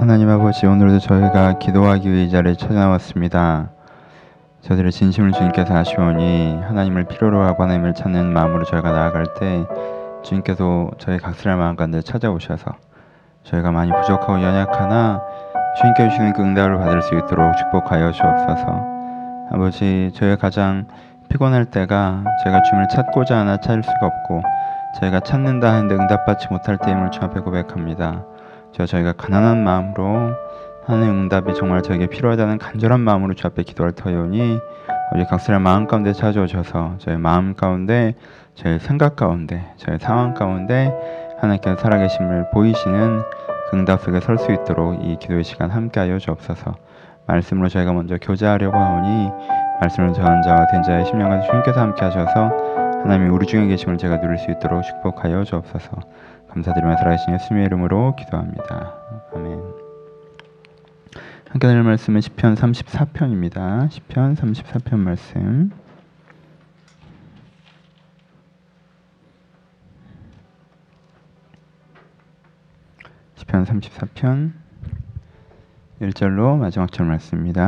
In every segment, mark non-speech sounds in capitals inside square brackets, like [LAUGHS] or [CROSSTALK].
하나님 아버지 오늘도 저희가 기도하기 위해 이 자리에 찾아나왔습니다. 저들의 진심을 주님께서 아시오니 하나님을 필요로 하고 하나님을 찾는 마음으로 저희가 나아갈 때 주님께서 저희 각설한 마음 가운데 찾아오셔서 저희가 많이 부족하고 연약하나 주님께 주시는 그 응답을 받을 수 있도록 축복하여 주옵소서. 아버지 저희가 가장 피곤할 때가 저희가 주님을 찾고자 하나 찾을 수가 없고 저희가 찾는다 하는데 응답받지 못할 때임을 주 앞에 고백합니다. 저 저희가 가난한 마음으로 하나님 응답이 정말 저에게 필요하다는 간절한 마음으로 주 앞에 기도할 터이오니 우리 각설의 마음 가운데 찾아오셔서 저희 마음 가운데 저희 생각 가운데 저희 상황 가운데 하나님께서 살아계심을 보이시는 그 응답 속에 설 수 있도록 이 기도의 시간 함께하여 주옵소서. 말씀으로 저희가 먼저 교제하려고 하오니 말씀을 전한 자와 된 자의 심령과 주님께서 함께 하셔서 하나님이 우리 중에 계심을 제가 누릴 수 있도록 축복하여 주옵소서 감사드리며 살아계신 예수님의 이름으로 기도합니다. 아멘. 함께 나눌 말씀은 시편 34편입니다. 시편 34편 말씀. 시편 34편 1절로 마지막 절 말씀입니다.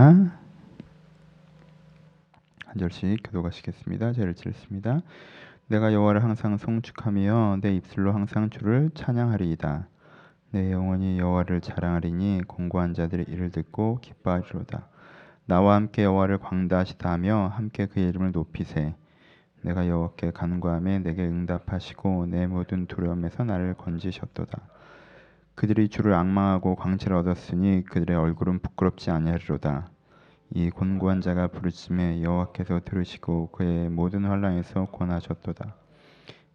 한 절씩 교도가시겠습니다. 제를 읽습니다. 내가 여호와를 항상 송축하며 내 입술로 항상 주를 찬양하리이다. 내 영혼이 여호와를 자랑하리니 공고한 자들의 이를 듣고 기뻐하리로다. 나와 함께 여호와를 광다하시다 하며 함께 그의 이름을 높이세. 내가 여호와께 간구함에 내게 응답하시고 내 모든 두려움에서 나를 건지셨도다. 그들이 주를 악망하고 광채를 얻었으니 그들의 얼굴은 부끄럽지 아니하리로다. 이 곤고한 자가 부르심에 여호와께서 들으시고 그의 모든 환란에서 권하셨도다.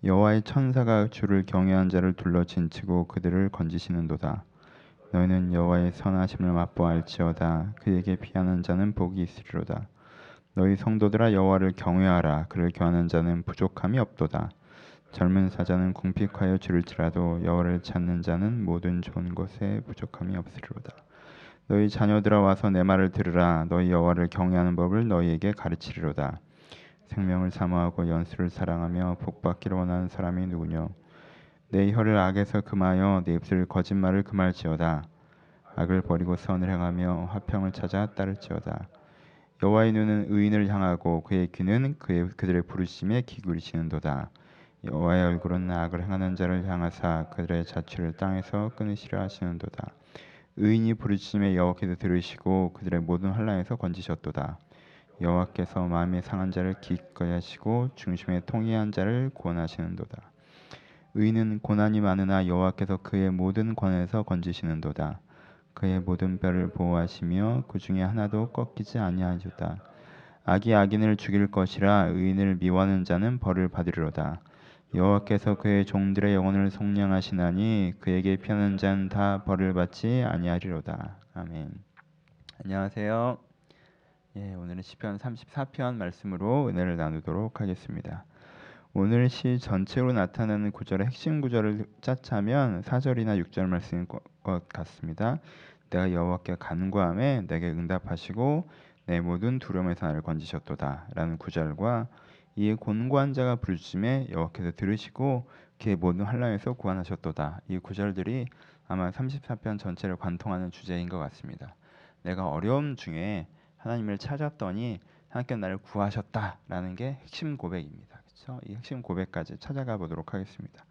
여호와의 천사가 주를 경외한 자를 둘러 진치고 그들을 건지시는도다. 너희는 여호와의 선하심을 맛보 알지어다. 그에게 피하는 자는 복이 있으리로다. 너희 성도들아 여호와를 경외하라. 그를 교하는 자는 부족함이 없도다. 젊은 사자는 궁핍하여 줄을지라도 여호와를 찾는 자는 모든 좋은 것에 부족함이 없으리로다. 너희 자녀들아 와서 내 말을 들으라. 너희 여호와를 경외하는 법을 너희에게 가르치리로다. 생명을 사모하고 연수를 사랑하며 복받기를 원하는 사람이 누구뇨? 내 혀를 악에서 금하여 내 입술 거짓말을 금할지어다. 악을 버리고 선을 행하며 화평을 찾아 따를지어다. 여호와의 눈은 의인을 향하고 그의 귀는 그의 그들의 부르심에 기울이시는도다. 여호와의 얼굴은 악을 행하는 자를 향하사 그들의 자취를 땅에서 끊으시려 하시는도다. 의인이 부르심에 여호와께서 들으시고 그들의 모든 환란에서 건지셨도다. 여호와께서 마음에 상한 자를 기꺼이 하시고 중심에 통이한 자를 구원하시는도다. 의인은 고난이 많으나 여호와께서 그의 모든 권에서 건지시는도다. 그의 모든 뼈를 보호하시며 그 중에 하나도 꺾이지 아니하시다. 악이 악인을 죽일 것이라 의인을 미워하는 자는 벌을 받으리로다. 여호와께서 그의 종들의 영혼을 속량하시나니 그에게 피하는 자는 다 벌을 받지 아니하리로다. 아멘. 안녕하세요. 예, 오늘은 시편 34편 말씀으로 은혜를 나누도록 하겠습니다. 오늘 시 전체로 나타나는 구절의 핵심 구절을 짜차면 4절이나 6절 말씀인 것 같습니다. 내가 여호와께 간구함에 내게 응답하시고 내 모든 두려움에서 나를 건지셨도다라는 구절과 이에 곤고한 자가 부르심에 여호와께서 들으시고 그의 모든 환란에서 구원하셨도다. 이 구절들이 아마 34편 전체를 관통하는 주제인 것 같습니다. 내가 어려움 중에 하나님을 찾았더니 하나님께 나를 구하셨다라는 게 핵심 고백입니다. 그렇죠? 이 핵심 고백까지 찾아가 보도록 하겠습니다.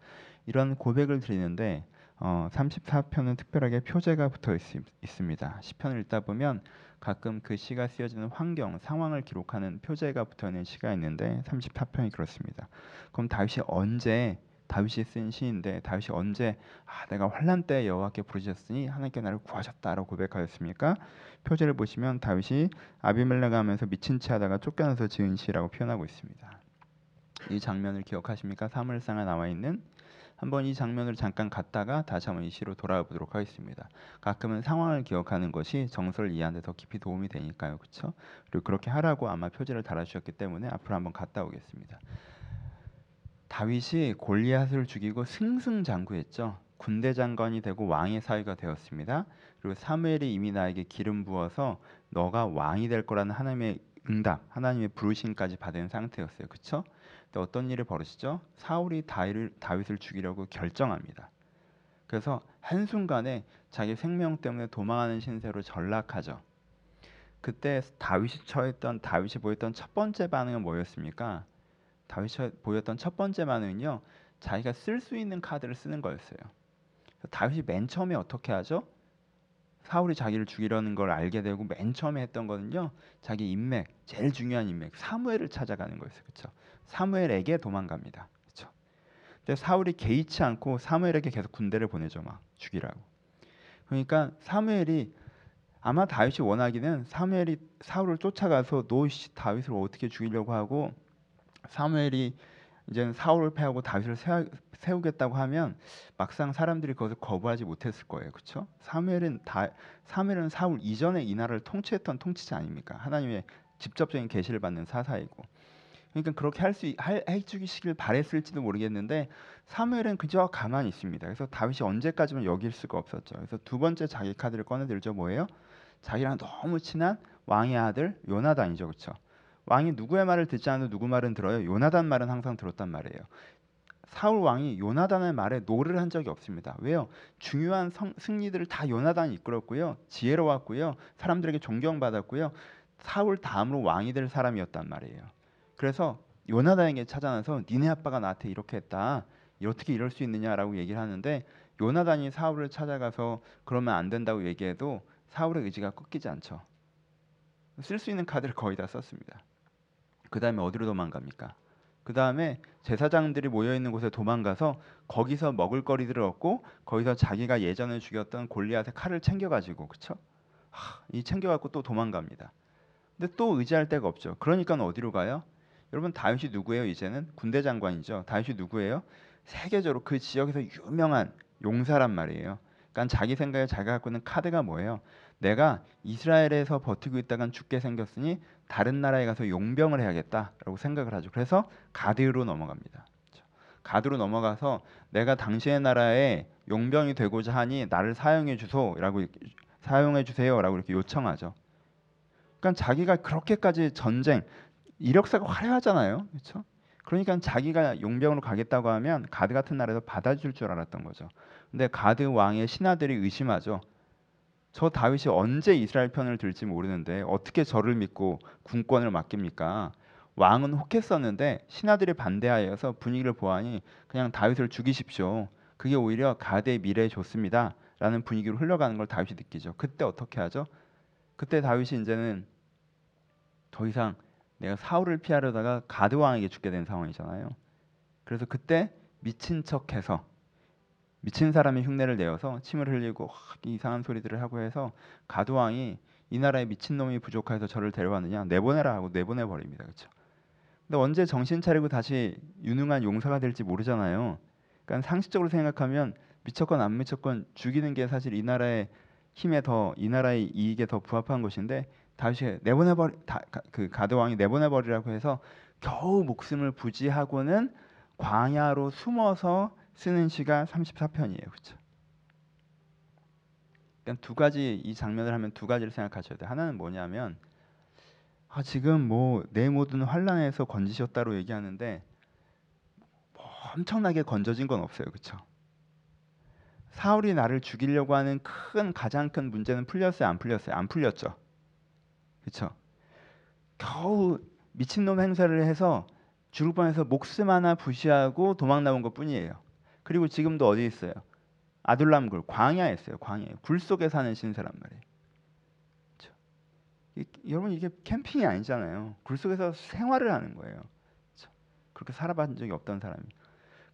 이런 고백을 드리는데 어, 34편은 특별하게 표제가 붙어 있, 습니다 시편을 읽다 보면 가끔 그 시가 쓰여지는 환경, 상황을 기록하는 표제가 붙어 있는 시가 있는데 34편이 그렇습니다. 그럼 다윗이 언제 다윗이 쓴 시인데 다윗이 언제 아 내가 환란 때 여호와께 부르셨으니 하나님께 나를 구하셨다라고 고백하였습니까? 표제를 보시면 다윗이 아비멜렉 하면서 미친 채 하다가 쫓겨나서 지은 시라고 표현하고 있습니다. 이 장면을 기억하십니까? 사무엘상에 나와 있는 한번 이 장면을 잠깐 갔다가 다시 한번 이 시로 돌아와 보도록 하겠습니다. 가끔은 상황을 기억하는 것이 정서를 이해하는 데 더 깊이 도움이 되니까요. 그렇죠? 그리고 그렇게 하라고 아마 표제를 달아주셨기 때문에 앞으로 한번 갔다 오겠습니다. 다윗이 골리앗을 죽이고 승승장구했죠. 군대 장관이 되고 왕의 사위가 되었습니다. 그리고 사무엘이 이미 나에게 기름 부어서 너가 왕이 될 거라는 하나님의 응답, 하나님의 부르심까지 받은 상태였어요. 그렇죠? 어떤 일이 벌어지죠? 사울이 다윗을 죽이려고 결정합니다. 그래서 한순간에 자기 생명 때문에 도망하는 신세로 전락하죠. 그때 다윗이 처했던 다윗이 보였던 첫 번째 반응은 뭐였습니까? 다윗이 보였던 첫 번째 반응은요. 자기가 쓸 수 있는 카드를 쓰는 거였어요. 다윗이 맨 처음에 어떻게 하죠? 사울이 자기를 죽이려는 걸 알게 되고 맨 처음에 했던 거는요. 자기 인맥, 제일 중요한 인맥 사무엘을 찾아가는 거였어요. 그렇죠? 사무엘에게 도망갑니다. 그렇죠? 근데 사울이 개의치 않고 사무엘에게 계속 군대를 보내죠. 막 죽이라고. 그러니까 사무엘이 아마 다윗이 원하기는 사무엘이 사울을 쫓아가서 너 다윗을 어떻게 죽이려고 하고 사무엘이 이제는 사울을 패하고 다윗을 세우 겠다고 하면 막상 사람들이 그것을 거부하지 못했을 거예요. 그렇죠? 사무엘은 다 사무엘은 사울 이전에 이 나라를 통치했던 통치자 아닙니까? 하나님의 직접적인 계시를 받는 사사이고. 그러니까 그렇게 할수 해주시길 바랬을지도 모르겠는데 사무엘은 그저 가만히 있습니다. 그래서 다윗이 언제까지만 여길 수가 없었죠. 그래서 두 번째 자기 카드를 꺼내들죠. 뭐예요? 자기랑 너무 친한 왕의 아들 요나단이죠. 그렇죠? 왕이 누구의 말을 듣지 않아도 누구 말은 들어요. 요나단 말은 항상 들었단 말이에요. 사울 왕이 요나단의 말에 no를 한 적이 없습니다. 왜요? 중요한 성, 승리들을 다 요나단이 이끌었고요. 지혜로웠고요. 사람들에게 존경받았고요. 사울 다음으로 왕이 될 사람이었단 말이에요. 그래서 요나단에게 찾아나서 니네 아빠가 나한테 이렇게 했다. 어떻게 이럴 수 있느냐라고 얘기를 하는데 요나단이 사울을 찾아가서 그러면 안 된다고 얘기해도 사울의 의지가 꺾이지 않죠. 쓸 수 있는 카드를 거의 다 썼습니다. 그 다음에 어디로 도망갑니까? 그 다음에 제사장들이 모여 있는 곳에 도망가서 거기서 먹을거리들을 얻고 거기서 자기가 예전에 죽였던 골리앗의 칼을 챙겨가지고 그쵸? 하, 이 챙겨갖고 또 도망갑니다. 근데 또 의지할 데가 없죠. 그러니까 어디로 가요? 여러분 다윗이 누구예요? 이제는 군대 장관이죠. 다윗이 누구예요? 세계적으로 그 지역에서 유명한 용사란 말이에요. 그러니까 자기 생각에 자기가 갖고 있는 카드가 뭐예요? 내가 이스라엘에서 버티고 있다간 죽게 생겼으니 다른 나라에 가서 용병을 해야겠다라고 생각을 하죠. 그래서 가드로 넘어갑니다. 그렇죠? 가드로 넘어가서 내가 당신의 나라에 용병이 되고자 하니 나를 사용해 주소라고 사용해 주세요라고 이렇게 요청하죠. 그러니까 자기가 그렇게까지 전쟁 이력사가 화려하잖아요. 그렇죠? 그러니까 자기가 용병으로 가겠다고 하면 가드 같은 나라에서 받아줄 줄 알았던 거죠. 근데 가드 왕의 신하들이 의심하죠. 저 다윗이 언제 이스라엘 편을 들지 모르는데 어떻게 저를 믿고 군권을 맡깁니까? 왕은 혹했었는데 신하들이 반대하여서 분위기를 보아니 그냥 다윗을 죽이십시오. 그게 오히려 가대의 미래에 좋습니다. 라는 분위기로 흘러가는 걸 다윗이 느끼죠. 그때 어떻게 하죠? 그때 다윗이 이제는 더 이상 내가 사울을 피하려다가 가드 왕에게 죽게 된 상황이잖아요. 그래서 그때 미친 척해서 미친 사람의 흉내를 내어서 침을 흘리고 이상한 소리들을 하고 해서 가두왕이 이 나라에 미친 놈이 부족해서 저를 데려왔느냐 내보내라 하고 내보내 버립니다. 그렇죠? 근데 언제 정신 차리고 다시 유능한 용사가 될지 모르잖아요. 그러니까 상식적으로 생각하면 미쳤건 안 미쳤건 죽이는 게 사실 이 나라의 힘에 더 이 나라의 이익에 더 부합한 것인데 다시 내보내 버리 그 가드 왕이 내보내 버리라고 해서 겨우 목숨을 부지하고는 광야로 숨어서 쓰는 시가 34편이에요. 그렇죠? 그러니까 두 가지 이 장면을 하면 두 가지를 생각하셔야 돼요. 하나는 뭐냐면 아, 지금 뭐 내 모든 환란에서 건지셨다로 얘기하는데 뭐 엄청나게 건져진 건 없어요. 그렇죠? 사울이 나를 죽이려고 하는 큰 가장 큰 문제는 풀렸어요, 안 풀렸어요? 안 풀렸죠. 그렇죠? 겨우 미친놈 행사를 해서 죽을 뻔해서 목숨 하나 부시하고 도망 나온 것뿐이에요. 그리고 지금도 어디 있어요? 아둘람굴 광야에 있어요. 광야에 굴 속에 사는 신세란 말이에요. 그렇죠? 이, 여러분 이게 캠핑이 아니잖아요. 굴 속에서 생활을 하는 거예요. 그렇죠? 그렇게 살아본 적이 없던 사람이.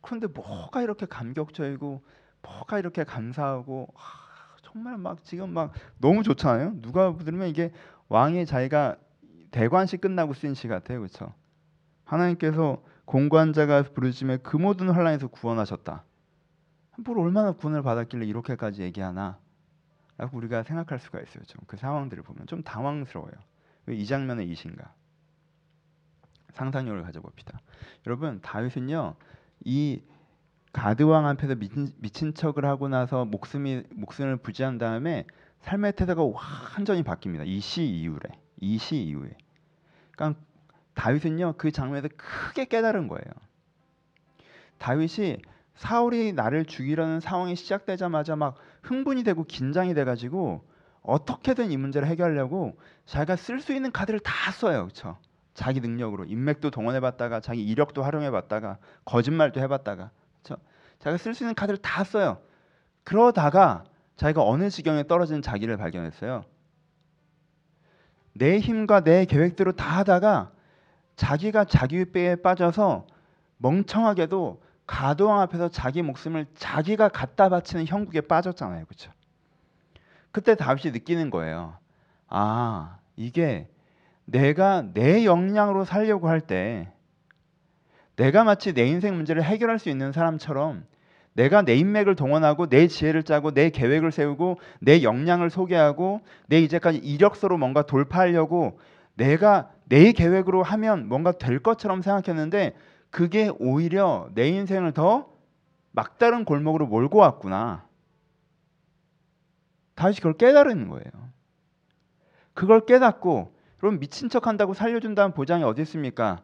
그런데 뭐가 이렇게 감격적이고 뭐가 이렇게 감사하고 하, 정말 막 지금 막 너무 좋잖아요. 누가 들으면 이게 왕의 자기가 대관식 끝나고 쓴 시 같아요. 그렇죠? 하나님께서 공관자가 부르심에 그 모든 환란에서 구원하셨다. 뭘 얼마나 구원을 받았길래 이렇게까지 얘기하나? 라고 우리가 생각할 수가 있어요. 좀 그 상황들을 보면 좀 당황스러워요. 왜이 장면에 이신가? 상상력을 가져봅시다. 여러분 다윗은요 이 가드 왕 앞에서 미친, 미친 척을 하고 나서 목숨이 목숨을 부지한 다음에 삶의 태도가 완전히 바뀝니다. 이 시 이후에 이 시 이후에. 그러니까 다윗은요 그 장면에서 크게 깨달은 거예요. 다윗이 사울이 나를 죽이려는 상황이 시작되자마자 막 흥분이 되고 긴장이 돼가지고 어떻게든 이 문제를 해결하려고 자기가 쓸 수 있는 카드를 다 써요, 그렇죠? 자기 능력으로 인맥도 동원해봤다가 자기 이력도 활용해봤다가 거짓말도 해봤다가 그렇죠? 자기가 쓸 수 있는 카드를 다 써요. 그러다가 자기가 어느 지경에 떨어진 자기를 발견했어요. 내 힘과 내 계획대로 다 하다가 자기가 자기 빼에 빠져서 멍청하게도 가도왕 앞에서 자기 목숨을 자기가 갖다 바치는 형국에 빠졌잖아요. 그렇죠? 그때 다윗이 느끼는 거예요. 아, 이게 내가 내 역량으로 살려고 할 때 내가 마치 내 인생 문제를 해결할 수 있는 사람처럼 내가 내 인맥을 동원하고 내 지혜를 짜고 내 계획을 세우고 내 역량을 소개하고 내 이제까지 이력서로 뭔가 돌파하려고 내가 내 계획으로 하면 뭔가 될 것처럼 생각했는데 그게 오히려 내 인생을 더 막다른 골목으로 몰고 왔구나. 다시 그걸 깨달은 거예요. 그걸 깨닫고 그럼 미친 척 한다고 살려준다는 보장이 어디 있습니까?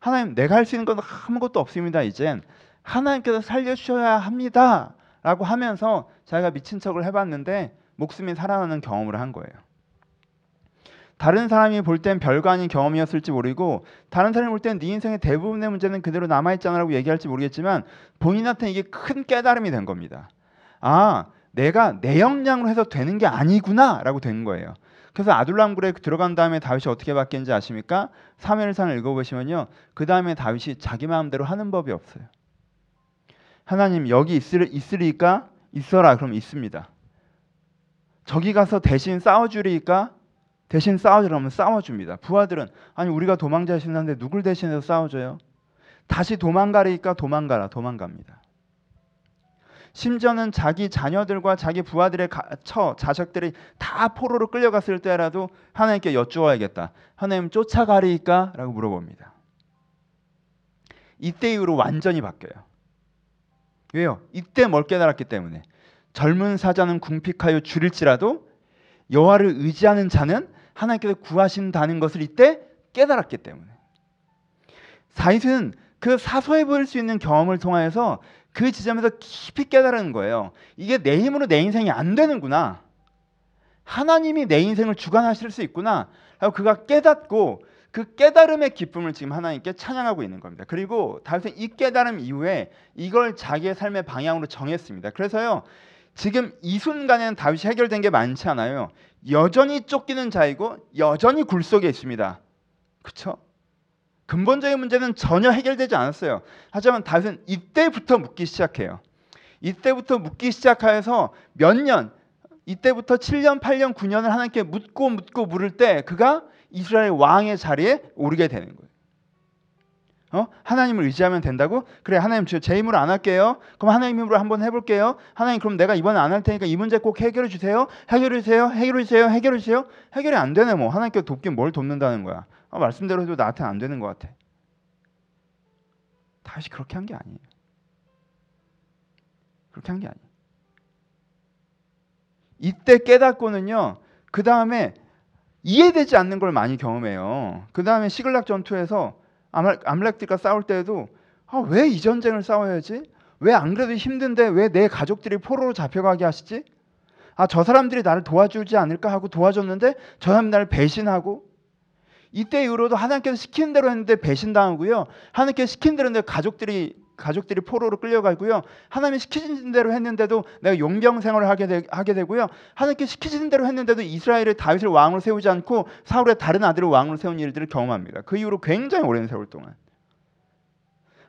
하나님 내가 할 수 있는 건 아무것도 없습니다. 이젠 하나님께서 살려주셔야 합니다. 라고 하면서 자기가 미친 척을 해봤는데 목숨이 살아나는 경험을 한 거예요. 다른 사람이 볼 땐 별거 아닌 경험이었을지 모르고 다른 사람이 볼 땐 네 인생의 대부분의 문제는 그대로 남아 있잖아라고 얘기할지 모르겠지만 본인한테 이게 큰 깨달음이 된 겁니다. 아 내가 내 역량으로 해서 되는 게 아니구나라고 된 거예요. 그래서 아둘람굴에 들어간 다음에 다윗이 어떻게 바뀌는지 아십니까? 사무엘상을 읽어보시면요. 그 다음에 다윗이 자기 마음대로 하는 법이 없어요. 하나님 여기 있으리, 있으리까? 있어라. 그럼 있습니다. 저기 가서 대신 싸워주리까? 대신 싸워주라면 싸워줍니다. 부하들은 아니 우리가 도망자 신는데 누굴 대신해서 싸워줘요? 다시 도망가리까 도망가라 도망갑니다. 심지어는 자기 자녀들과 자기 부하들의 처 자식들이 다 포로로 끌려갔을 때라도 하나님께 여쭈어야겠다. 하나님 쫓아가리까라고 물어봅니다. 이때 이후로 완전히 바뀌어요. 왜요? 이때 뭘 깨달았기 때문에 젊은 사자는 궁핍하여 줄일지라도 여호와를 의지하는 자는 하나님께서 구하신다는 것을 이때 깨달았기 때문에 사윗은 그 사소해 보일 수 있는 경험을 통하여서 그 지점에서 깊이 깨달은 거예요. 이게 내 힘으로 내 인생이 안 되는구나. 하나님이 내 인생을 주관하실 수 있구나. 하고 그가 깨닫고 그 깨달음의 기쁨을 지금 하나님께 찬양하고 있는 겁니다. 그리고 다윗은 이 깨달음 이후에 이걸 자기의 삶의 방향으로 정했습니다. 그래서요. 지금 이 순간에는 다윗이 해결된 게 많지 않아요. 여전히 쫓기는 자이고 여전히 굴 속에 있습니다. 그렇죠? 근본적인 문제는 전혀 해결되지 않았어요. 하지만 다윗은 이때부터 묻기 시작해요. 이때부터 묻기 시작하여서 몇 년, 이때부터 7년, 8년, 9년을 하나님께 묻고 묻고 물을 때 그가 이스라엘 왕의 자리에 오르게 되는 거예요. 어? 하나님을 의지하면 된다고? 그래 하나님 제 힘으로 안 할게요. 그럼 하나님 힘으로 한번 해볼게요. 하나님 그럼 내가 이번에 안 할 테니까 이 문제 꼭 해결해 주세요. 해결해 주세요. 해결해 주세요. 해결해 주세요. 해결이 안 되네 뭐 하나님께 돕긴 뭘 돕는다는 거야. 아, 말씀대로 해도 나한테 안 되는 것 같아. 다시 그렇게 한 게 아니에요. 그렇게 한 게 아니에요. 이때 깨닫고는요. 그 다음에 이해되지 않는 걸 많이 경험해요. 그 다음에 시글락 전투에서 아말렉들과 싸울 때에도 아, 왜 이 전쟁을 싸워야지? 왜 안 그래도 힘든데 왜 내 가족들이 포로로 잡혀가게 하시지? 아, 저 사람들이 나를 도와주지 않을까 하고 도와줬는데 저 사람이 나를 배신하고 이때 이후로도 하나님께서 시키는 대로 했는데 배신당하고요. 하나님께서 시킨 대로 했는데 가족들이 가족들이 포로로 끌려가고요. 하나님이 시키신 대로 했는데도 내가 용병 생활을 하게, 되, 하게 되고요. 하나님께 시키신 대로 했는데도 이스라엘의 다윗을 왕으로 세우지 않고 사울의 다른 아들을 왕으로 세운 일들을 경험합니다. 그 이후로 굉장히 오랜 세월 동안.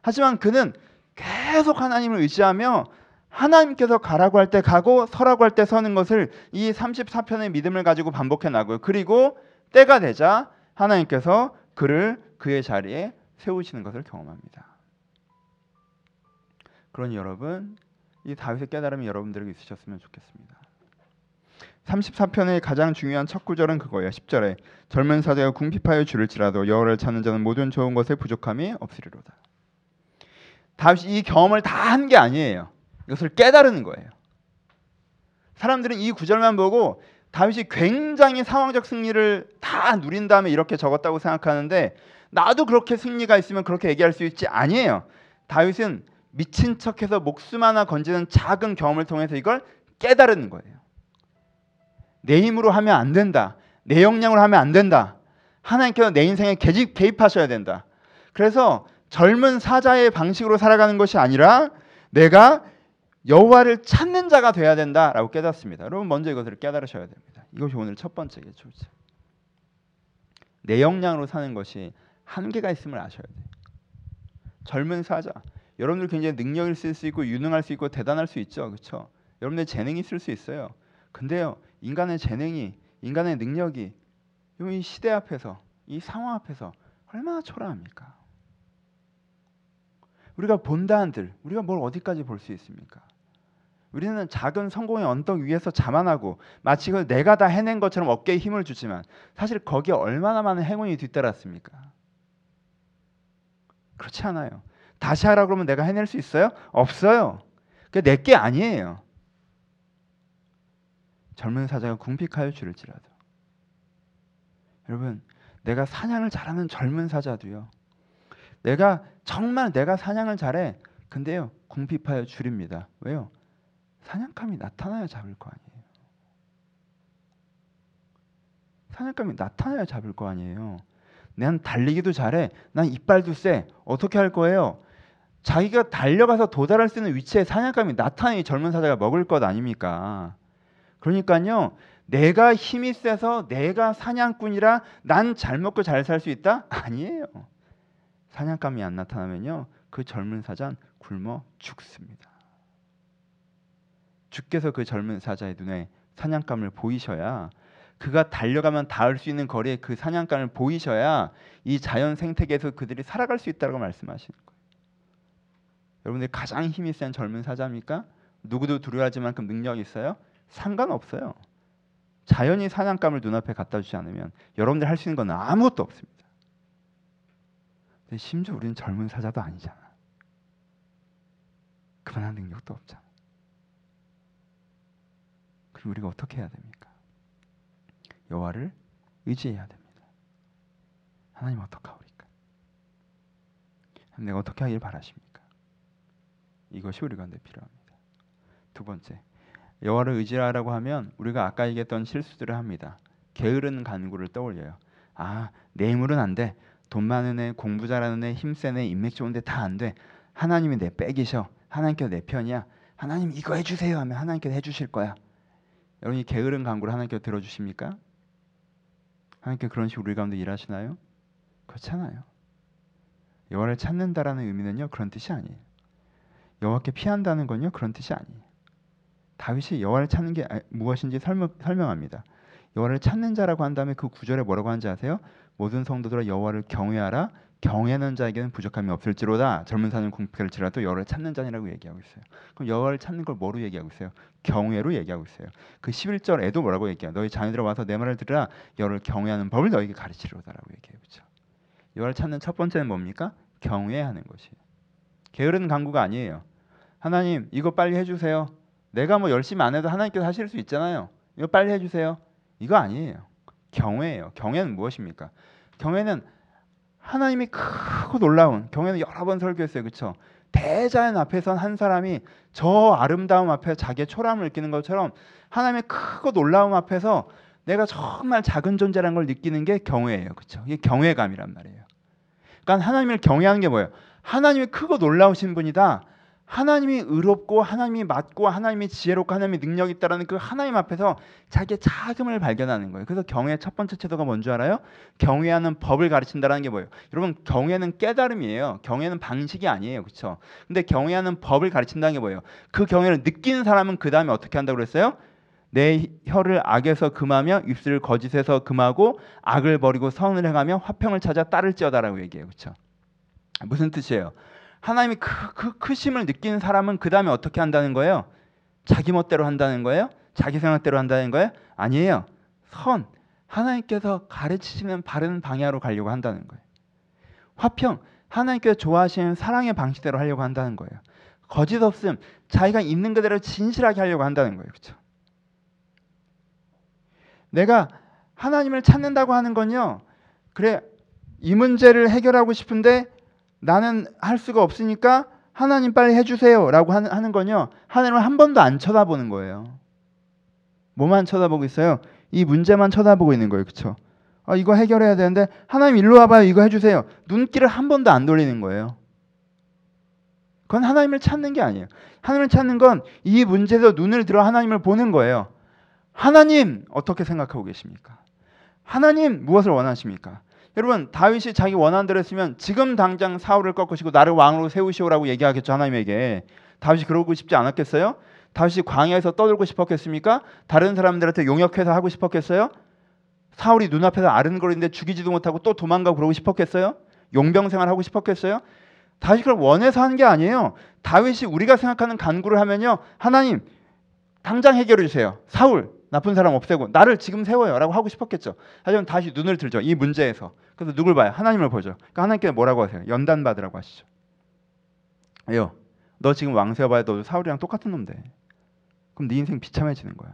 하지만 그는 계속 하나님을 의지하며 하나님께서 가라고 할 때 가고 서라고 할 때 서는 것을 이 34편의 믿음을 가지고 반복해 나고요. 그리고 때가 되자 하나님께서 그를 그의 자리에 세우시는 것을 경험합니다. 그러니 여러분 이 다윗의 깨달음이 여러분들에게 있으셨으면 좋겠습니다. 34편의 가장 중요한 첫 구절은 그거예요. 10절에 젊은 사자가 궁핍하여 줄을지라도 여호와를 찾는 자는 모든 좋은 것에 부족함이 없으리로다. 다윗이 이 경험을 다 한 게 아니에요. 이것을 깨달은 거예요. 사람들은 이 구절만 보고 다윗이 굉장히 상황적 승리를 다 누린 다음에 이렇게 적었다고 생각하는데 나도 그렇게 승리가 있으면 그렇게 얘기할 수 있지 아니에요. 다윗은 미친 척해서 목숨 하나 건지는 작은 경험을 통해서 이걸 깨달은 거예요. 내 힘으로 하면 안 된다. 내 역량으로 하면 안 된다. 하나님께서 내 인생에 개집 개입하셔야 된다. 그래서 젊은 사자의 방식으로 살아가는 것이 아니라 내가 여호와를 찾는 자가 돼야 된다라고 깨닫습니다. 여러분 먼저 이것을 깨달으셔야 됩니다. 이것이 오늘 첫 번째겠죠. 내 역량으로 사는 것이 한계가 있음을 아셔야 돼요. 젊은 사자, 여러분들 굉장히 능력을 쓸수 있고 유능할 수 있고 대단할 수 있죠, 그렇죠? 여러분들 재능이 있을 수 있어요. 근데요, 인간의 재능이, 인간의 능력이 이 시대 앞에서, 이 상황 앞에서 얼마나 초라합니까? 우리가 본다 한들 우리가 뭘 어디까지 볼 수 있습니까? 우리는 작은 성공의 언덕 위에서 자만하고 마치 그걸 내가 다 해낸 것처럼 어깨에 힘을 주지만 사실 거기에 얼마나 많은 행운이 뒤따랐습니까? 그렇지 않아요. 다시 하라 그러면 내가 해낼 수 있어요? 없어요. 그게 내게 아니에요. 젊은 사자가 궁핍하여 줄을지라도 여러분 내가 사냥을 잘하는 젊은 사자도요. 내가 정말 내가 사냥을 잘해. 근데요 궁핍하여 줄입니다. 왜요? 사냥감이 나타나야 잡을 거 아니에요. 사냥감이 나타나야 잡을 거 아니에요. 난 달리기도 잘해. 난 이빨도 세. 어떻게 할 거예요? 자기가 달려가서 도달할 수 있는 위치에 사냥감이 나타나니 젊은 사자가 먹을 것 아닙니까? 그러니까요. 내가 힘이 세서 내가 사냥꾼이라 난 잘 먹고 잘 살 수 있다? [LAUGHS] 아니에요. 사냥감이 안 나타나면요. 그 젊은 사자는 굶어 죽습니다. 주께서 그 젊은 사자의 눈에 사냥감을 보이셔야 그가 달려가면 닿을 수 있는 거리에 그 사냥감을 보이셔야 이 자연 생태계에서 그들이 살아갈 수 있다고 말씀하시는 거예요. 여러분들이 가장 힘이 센 젊은 사자입니까? 누구도 두려워하지 만큼 능력이 있어요? 상관없어요. 자연이 사냥감을 눈앞에 갖다 주지 않으면 여러분들 할 수 있는 건 아무것도 없습니다. 근데 심지어 우리는 젊은 사자도 아니잖아. 그만한 능력도 없잖아. 그럼 우리가 어떻게 해야 됩니까? 여호와를 의지해야 됩니다. 하나님 어떡하오리까? 내가 어떻게 하길 바라십니까? 이것이 우리 가운데 필요합니다. 두 번째, 여호와를 의지하라고 하면 우리가 아까 얘기했던 실수들을 합니다. 게으른 간구를 떠올려요. 아, 내 힘으로는 안 돼. 돈 많은 애, 공부 잘하는 애, 힘센 애, 인맥 좋은데 다 안 돼. 하나님이 내 백이셔. 하나님께서 내 편이야. 하나님 이거 해주세요 하면 하나님께서 해주실 거야. 여러분이 게으른 간구를 하나님께서 들어주십니까? 하나님께 그런 식으로 우리 가운데 일하시나요? 그렇잖아요. 여호와를 찾는다라는 의미는요 그런 뜻이 아니에요. 여호와께 피한다는 건요 그런 뜻이 아니에요. 다윗이 여호와를 찾는 게 무엇인지 설명, 설명합니다. 여호와를 찾는 자라고 한 다음에 그 구절에 뭐라고 하는지 아세요? 모든 성도들아 여호와를 경외하라. 경외하는 자에게는 부족함이 없을지로다. 젊은 사는 궁핍할지라도 여호와를 찾는 자니라고 얘기하고 있어요. 그럼 여호와를 찾는 걸 뭐로 얘기하고 있어요? 경외로 얘기하고 있어요. 그 11절에도 뭐라고 얘기해요? 너희 자녀들 와서 내 말을 들으라. 여호와를 경외하는 법을 너에게 가르치리로다라고 얘기해요. 그렇죠? 여호와를 찾는 첫 번째는 뭡니까? 경외하는 것이에요. 게으른 강구가 아니에요. 하나님 이거 빨리 해주세요. 내가 뭐 열심히 안 해도 하나님께서 하실 수 있잖아요. 이거 빨리 해주세요. 이거 아니에요. 경외예요. 경외는 무엇입니까? 경외는 하나님이 크고 놀라운 경외는 여러 번 설교했어요. 그렇죠? 대자연 앞에선 한 사람이 저 아름다움 앞에 자기의 초라함을 느끼는 것처럼 하나님의 크고 놀라움 앞에서 내가 정말 작은 존재라는 걸 느끼는 게 경외예요. 그렇죠? 이게 경외감이란 말이에요. 그러니까 하나님을 경외하는 게 뭐예요? 하나님이 크고 놀라우신 분이다. 하나님이 의롭고 하나님이 맞고 하나님이 지혜롭고 하나님이 능력이 있다라는 그 하나님 앞에서 자기의 작음을 발견하는 거예요. 그래서 경외의 첫 번째 태도가 뭔지 알아요? 경외하는 법을 가르친다라는 게 뭐예요? 여러분 경외는 깨달음이에요. 경외는 방식이 아니에요. 그렇죠? 근데 경외하는 법을 가르친다는 게 뭐예요? 그 경외를 느끼는 사람은 그 다음에 어떻게 한다고 그랬어요? 내 혀를 악에서 금하며 입술을 거짓에서 금하고 악을 버리고 선을 행하며 화평을 찾아 따를지어다라고 얘기해요. 그렇죠? 무슨 뜻이에요? 하나님이 그, 그 크심을 느끼는 사람은 그 다음에 어떻게 한다는 거예요? 자기 멋대로 한다는 거예요? 자기 생각대로 한다는 거예요? 아니에요. 선. 하나님께서 가르치시는 바른 방향으로 가려고 한다는 거예요. 화평. 하나님께서 좋아하시는 사랑의 방식대로 하려고 한다는 거예요. 거짓 없음. 자기가 있는 그대로 진실하게 하려고 한다는 거예요. 그렇죠? 내가 하나님을 찾는다고 하는 건요. 그래 이 문제를 해결하고 싶은데 나는 할 수가 없으니까 하나님 빨리 해주세요라고 하는, 하는 건요 하나님을 한 번도 안 쳐다보는 거예요. 뭐만 쳐다보고 있어요? 이 문제만 쳐다보고 있는 거예요, 그렇죠? 아, 이거 해결해야 되는데 하나님 일로 와봐요, 이거 해주세요. 눈길을 한 번도 안 돌리는 거예요. 그건 하나님을 찾는 게 아니에요. 하나님을 찾는 건 이 문제에서 눈을 들어 하나님을 보는 거예요. 하나님 어떻게 생각하고 계십니까? 하나님 무엇을 원하십니까? 여러분 다윗이 자기 원하는 대로 했으면 지금 당장 사울을 꺾으시고 나를 왕으로 세우시오라고 얘기하겠죠 하나님에게 다윗이 그러고 싶지 않았겠어요? 다윗이 광야에서 떠들고 싶었겠습니까? 다른 사람들한테 용역해서 하고 싶었겠어요? 사울이 눈앞에서 아른거리는데 죽이지도 못하고 또 도망가고 그러고 싶었겠어요? 용병 생활 하고 싶었겠어요? 다윗이 그걸 원해서 하는 게 아니에요. 다윗이 우리가 생각하는 간구를 하면요. 하나님 당장 해결해 주세요. 사울 나쁜 사람 없애고 나를 지금 세워요라고 하고 싶었겠죠. 하지만 다시 눈을 들죠. 이 문제에서. 그래서 누굴 봐요? 하나님을 보죠. 그러니까 하나님께 뭐라고 하세요? 연단 받으라고 하시죠. 왜요? 너 지금 왕 세워봐야 너 사울이랑 똑같은 놈 돼. 그럼 네 인생 비참해지는 거야.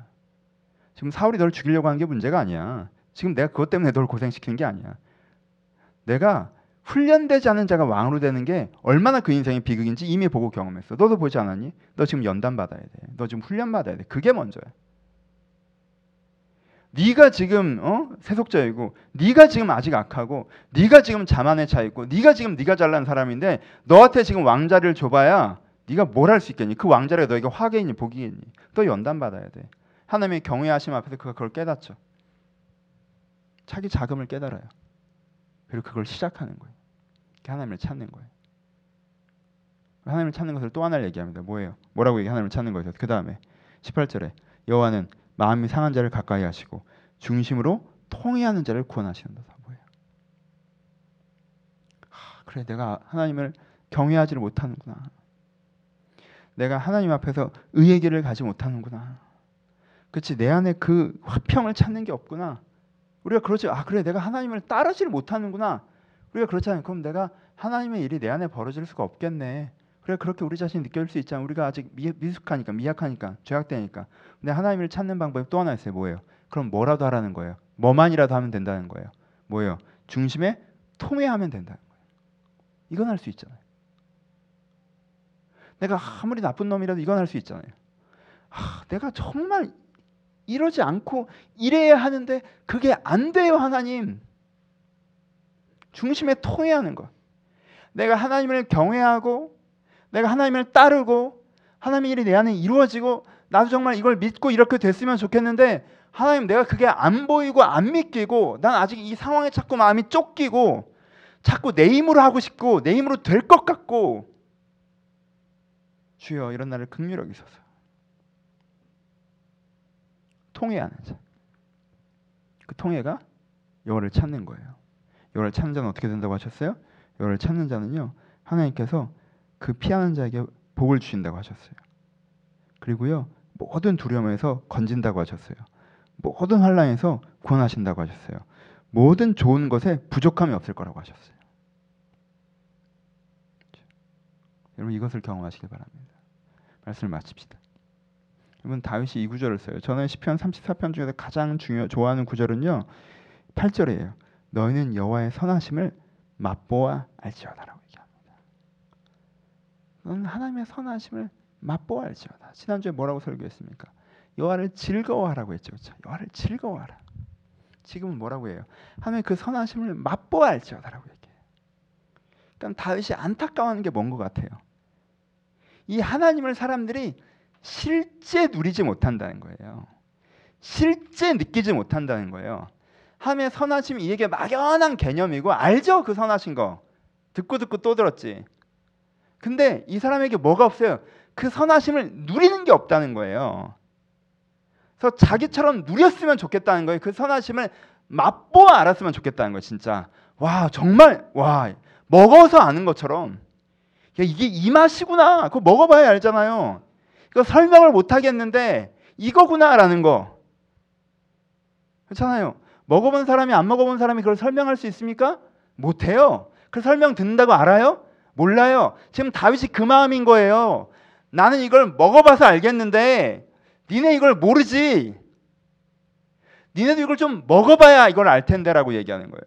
지금 사울이 널 죽이려고 하는 게 문제가 아니야. 지금 내가 그것 때문에 널 고생시키는 게 아니야. 내가 훈련되지 않은 자가 왕으로 되는 게 얼마나 그 인생의 비극인지 이미 보고 경험했어. 너도 보지 않았니? 너 지금 연단 받아야 돼. 너 지금 훈련 받아야 돼. 그게 먼저야. 네가 지금 어? 세속자이고 네가 지금 아직 악하고 네가 지금 자만에 차 있고 네가 지금 네가 잘난 사람인데 너한테 지금 왕자를 줘봐야 네가 뭘 할 수 있겠니? 그 왕자를 너에게 화겠니 복이겠니? 또 연단 받아야 돼. 하나님의 경외하심 앞에서 그가 그걸 깨닫죠. 자기 자금을 깨달아요. 그리고 그걸 시작하는 거예요. 하나님을 찾는 거예요. 하나님을 찾는 것을 또 하나를 얘기합니다. 뭐예요? 뭐라고 얘기 하나님을 찾는 거죠. 그 다음에 18절에 여호와는 마음이 상한 자를 가까이 하시고 중심으로 통해하는 자를 구원하시는다. 뭐예요? 아, 그래 내가 하나님을 경외하지를 못하는구나. 내가 하나님 앞에서 의의 길을 가지 못하는구나. 그렇지 내 안에 그 화평을 찾는 게 없구나. 우리가 그렇지 아 그래 내가 하나님을 따르지를 못하는구나. 우리가 그렇잖아요. 그럼 내가 하나님의 일이 내 안에 벌어질 수가 없겠네. 그래 그렇게 우리 자신이 느낄 수 있잖아. 우리가 아직 미, 미숙하니까 미약하니까 죄악되니까. 근데 하나님을 찾는 방법이 또 하나 있어요. 뭐예요? 그럼 뭐라도 하라는 거예요. 뭐만이라도 하면 된다는 거예요. 뭐예요? 중심에 통회하면 된다는 거예요. 이건 할 수 있잖아요. 내가 아무리 나쁜 놈이라도 이건 할 수 있잖아요. 아, 내가 정말 이러지 않고 이래야 하는데 그게 안 돼요, 하나님. 중심에 통해하는 것. 내가 하나님을 경외하고 내가 하나님을 따르고 하나님의 일이 내 안에 이루어지고 나도 정말 이걸 믿고 이렇게 됐으면 좋겠는데 하나님 내가 그게 안 보이고 안 믿기고 난 아직 이 상황에 자꾸 마음이 쫓기고 자꾸 내 힘으로 하고 싶고 내 힘으로 될 것 같고 주여 이런 나를 극률 여기소서 통해하는 자. 그 통해가 여호와를 찾는 거예요. 여호와를 찾는 자는 어떻게 된다고 하셨어요? 여호와를 찾는 자는요. 하나님께서 그 피하는 자에게 복을 주신다고 하셨어요. 그리고요. 모든 두려움에서 건진다고 하셨어요. 모든 환란에서 구원하신다고 하셨어요. 모든 좋은 것에 부족함이 없을 거라고 하셨어요. 여러분 이것을 경험하시길 바랍니다. 말씀을 마칩시다. 여러분 다윗이 이 구절을 써요. 저는 시편 34편 중에서 가장 중요 좋아하는 구절은요. 8절이에요. 너희는 여호와의 선하심을 맛보아. 너는 하나님의 선하심을 맛보아 알지어다. 지난주에 뭐라고 설교했습니까? 여호와를 즐거워하라고 했죠. 그렇죠? 여호와를 즐거워하라. 지금은 뭐라고 해요? 하나님의 그 선하심을 맛보아 알지어다라고 얘기해요. 그러니까 다윗이 안타까워하는 게 뭔 것 같아요. 이 하나님을 사람들이 실제 누리지 못한다는 거예요. 실제 느끼지 못한다는 거예요. 하나님의 선하심이 이에게 막연한 개념이고 알죠 그 선하신 거 듣고 듣고 또 들었지. 근데 이 사람에게 뭐가 없어요? 그 선하심을 누리는 게 없다는 거예요. 그래서 자기처럼 누렸으면 좋겠다는 거예요. 그 선하심을 맛보아 알았으면 좋겠다는 거예요. 진짜 와 정말 와 먹어서 아는 것처럼 야, 이게 이 맛이구나. 그거 먹어봐야 알잖아요. 그 설명을 못 하겠는데 이거구나라는 거. 그렇잖아요. 먹어본 사람이 안 먹어본 사람이 그걸 설명할 수 있습니까? 못해요. 그 설명 듣는다고 알아요? 몰라요. 지금 다윗이 그 마음인 거예요. 나는 이걸 먹어봐서 알겠는데 니네 이걸 모르지. 니네도 이걸 좀 먹어봐야 이걸 알 텐데라고 얘기하는 거예요.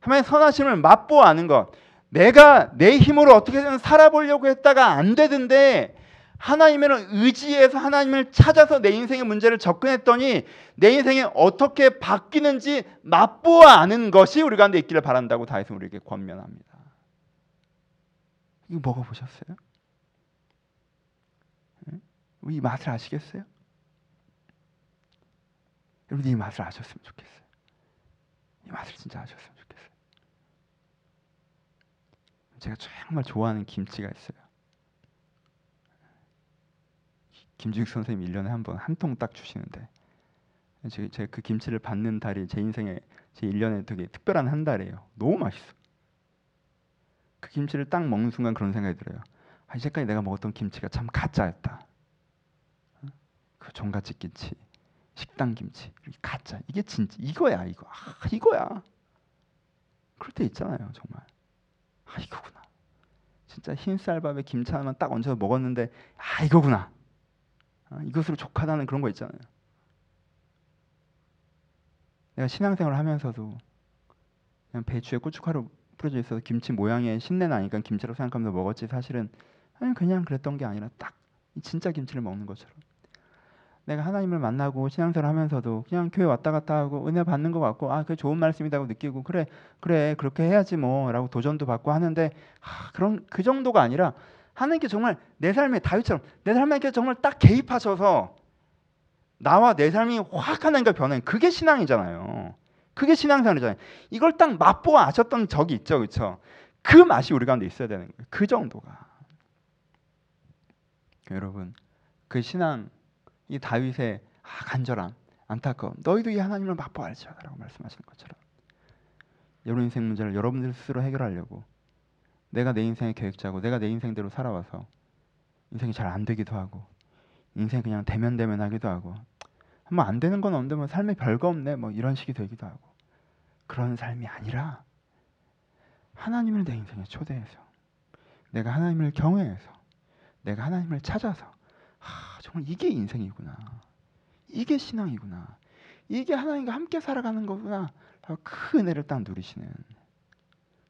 하나님의 선하심을 맛보아 아는 것. 내가 내 힘으로 어떻게든 살아보려고 했다가 안 되던데 하나님을 의지해서 하나님을 찾아서 내 인생의 문제를 접근했더니 내 인생이 어떻게 바뀌는지 맛보아 아는 것이 우리 가운데 있기를 바란다고 다윗은 우리에게 권면합니다. 이거 먹어보셨어요? 이 맛을 아시겠어요? 여러분 이 맛을 아셨으면 좋겠어요. 이 맛을 진짜 아셨으면 좋겠어요. 제가 정말 좋아하는 김치가 있어요. 김주익 선생님 1년에 한 번 한 통 딱 주시는데 제가 그 김치를 받는 달이 제 인생에 제 1년에 되게 특별한 한 달이에요. 너무 맛있어. 그 김치를 딱 먹는 순간 그런 생각이 들어요. 아, 이제까지 내가 먹었던 김치가 참 가짜였다. 그 종갓집 김치, 식당 김치, 가짜. 이게 진짜 이거야, 이거. 아, 이거야. 그럴 때 있잖아요, 정말. 아, 이거구나. 진짜 흰 쌀밥에 김치 하나만 딱 얹어서 먹었는데 아, 이거구나. 아, 이것으로 족하다는 그런 거 있잖아요. 내가 신앙생활을 하면서도 그냥 배추에 고춧가루 뿌려져 있어서 김치 모양의 신내 나니까 김치라고 생각하면서 먹었지 사실은. 아니 그냥 그랬던 게 아니라 딱 진짜 김치를 먹는 것처럼. 내가 하나님을 만나고 신앙생활 하면서도 그냥 교회 왔다 갔다 하고 은혜 받는 것 같고 아 그게 좋은 말씀이라고 느끼고 그래 그래 그렇게 해야지 뭐라고 도전도 받고 하는데 아, 그런 그 정도가 아니라 하나님께 정말 내 삶에 다윗처럼 내 삶에 정말 딱 개입하셔서 나와 내 삶이 확 하나님과 변해. 그게 신앙이잖아요. 그게 신앙생활이잖아요. 이걸 딱 맛보아 아셨던 적이 있죠, 그렇죠? 그 맛이 우리 가운데 있어야 되는 거예요. 그 정도가. 여러분, 그 신앙, 이 다윗의 아, 간절함, 안타까움, 너희도 이 하나님을 맛보아 알지라고 말씀하시는 것처럼 여러분 인생 문제를 여러분들 스스로 해결하려고 내가 내 인생의 계획자고 내가 내 인생대로 살아와서 인생이 잘 안 되기도 하고 인생 그냥 대면대면하기도 하고 한번 안 되는 건 없는데 뭐 삶에 별거 없네. 뭐 이런 식이 되기도 하고. 그런 삶이 아니라 하나님을 내 인생에 초대해서 내가 하나님을 경외해서 내가 하나님을 찾아서 아, 정말 이게 인생이구나. 이게 신앙이구나. 이게 하나님과 함께 살아가는 거구나. 그 은혜를 딱 누리시는.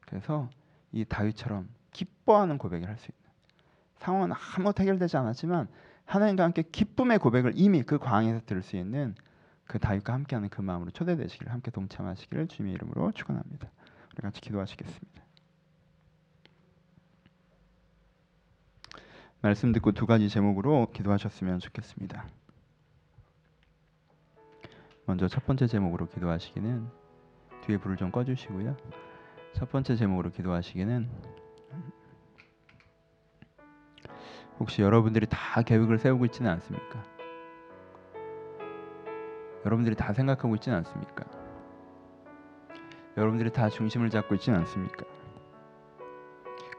그래서 이 다윗처럼 기뻐하는 고백을 할 수 있는 상황은 아무것도 해결되지 않았지만 하나님과 함께 기쁨의 고백을 이미 그 광에서 들을 수 있는 그 다윗과 함께하는 그 마음으로 초대되시기를 함께 동참하시기를 주님의 이름으로 축원합니다. 우리 같이 기도하시겠습니다. 말씀 듣고 두 가지 제목으로 기도하셨으면 좋겠습니다. 먼저 첫 번째 제목으로 기도하시기는 뒤에 불을 좀 꺼주시고요. 첫 번째 제목으로 기도하시기는 혹시 여러분들이 다 계획을 세우고 있지는 않습니까? 여러분들이 다 생각하고 있지는 않습니까? 여러분들이 다 중심을 잡고 있지는 않습니까?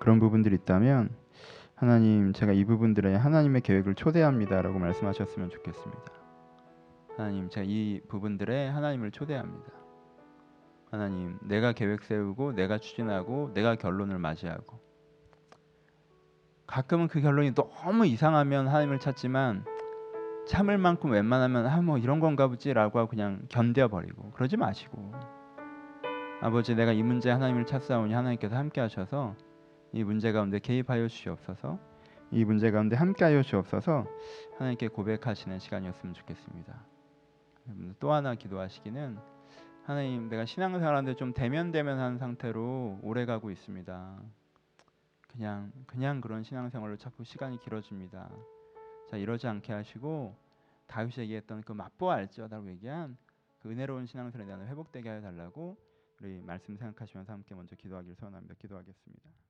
그런 부분들이 있다면 하나님 제가 이 부분들에 하나님의 계획을 초대합니다라고 말씀하셨으면 좋겠습니다. 하나님 제가 이 부분들에 하나님을 초대합니다. 하나님, 내가 계획 세우고 내가 추진하고 내가 결론을 맞이하고 가끔은 그 결론이 너무 이상하면 하나님을 찾지만 참을 만큼 웬만하면 아 뭐 이런 건가 보지라고 그냥 견뎌 버리고 그러지 마시고 아버지 내가 이 문제 하나님을 찾사오니 하나님께서 함께 하셔서 이 문제 가운데 개입하여 주시옵소서 이 문제 가운데 함께 하여 주옵소서 하나님께 고백하시는 시간이었으면 좋겠습니다. 또 하나 기도하시기는 하나님 내가 신앙생활하는데 좀 대면대면한 상태로 오래 가고 있습니다. 그냥 그냥 그런 신앙생활로 자꾸 시간이 길어집니다. 자 이러지 않게 하시고 다윗이 얘기했던 그 맛보아 알지어다라고 얘기한 그 은혜로운 신앙생활에 대한 회복되게 하여 달라고 우리 말씀 생각하시면서 함께 먼저 기도하기를 소원합니다. 기도하겠습니다.